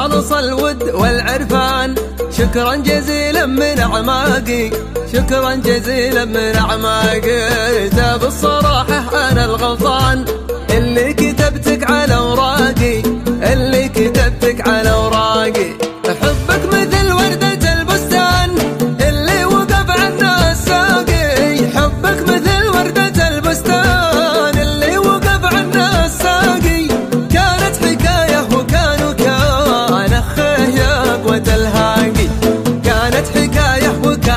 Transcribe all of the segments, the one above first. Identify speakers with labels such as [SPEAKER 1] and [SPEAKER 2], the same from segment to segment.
[SPEAKER 1] خالص الود والعرفان. شكرا جزيلا من أعماقي. شكرا جزيلا من أعماقي. كتاب بالصراحه أنا الغلطان. اللي كتبتك على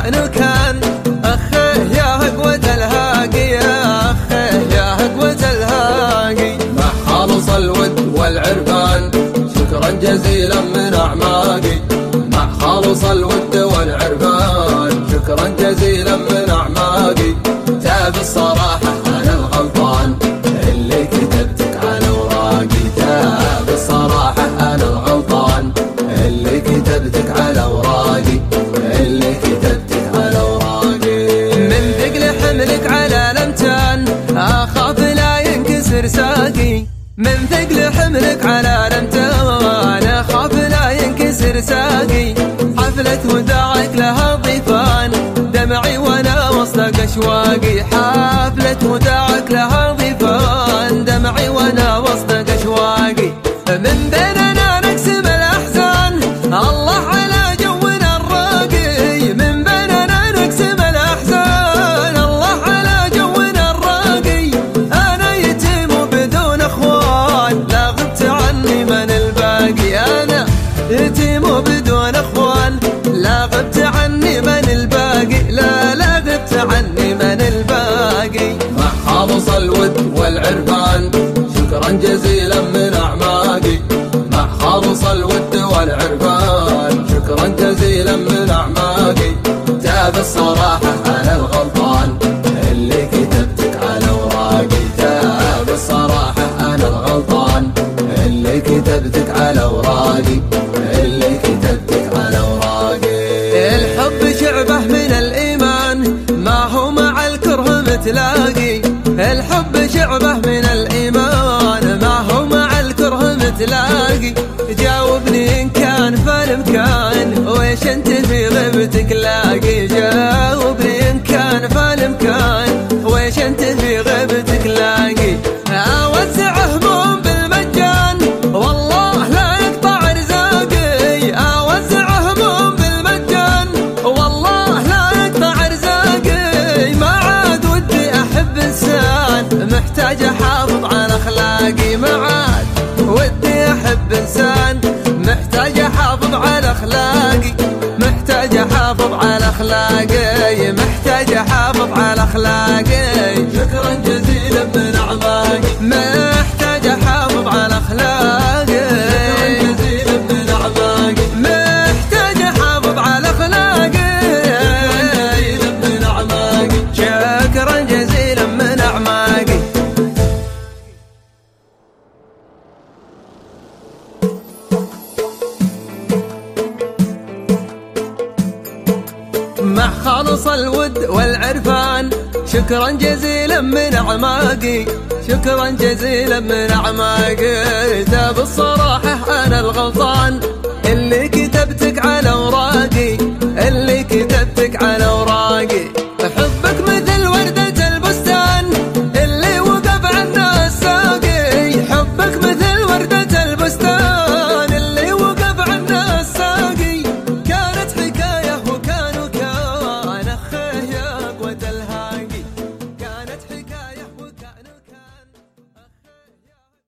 [SPEAKER 1] شأنه كان أخيه يا قوة الهاقي يا أخيه يا قوة الهاقي ما خلص الود شكرا جزيلا من أعماقي. الود شكرا جزيلا ساقي. من ثقل حملك على رمت وأنا خاف لا ينكسر ساقي. حفلة وداعك لها ضيفان. دمعي وأنا وصلك أشواقي. حفلة وداعك والعرفان. شكرا جزيلا من أعماقي. مع خالص الود والعرفان. شكرا جزيلا من أعماقي. تاب الصراحة تلاقي أخلاقي محتاج أحافظ على أخلاقي. شكرا جزيلا من أعضائي. مع خالص الود والعرفان. شكرا جزيلا من أعماقي. شكرا جزيلا من أعماقي. كتاب الصراحة أنا الغلطان. اللي كتبتك على اوراقي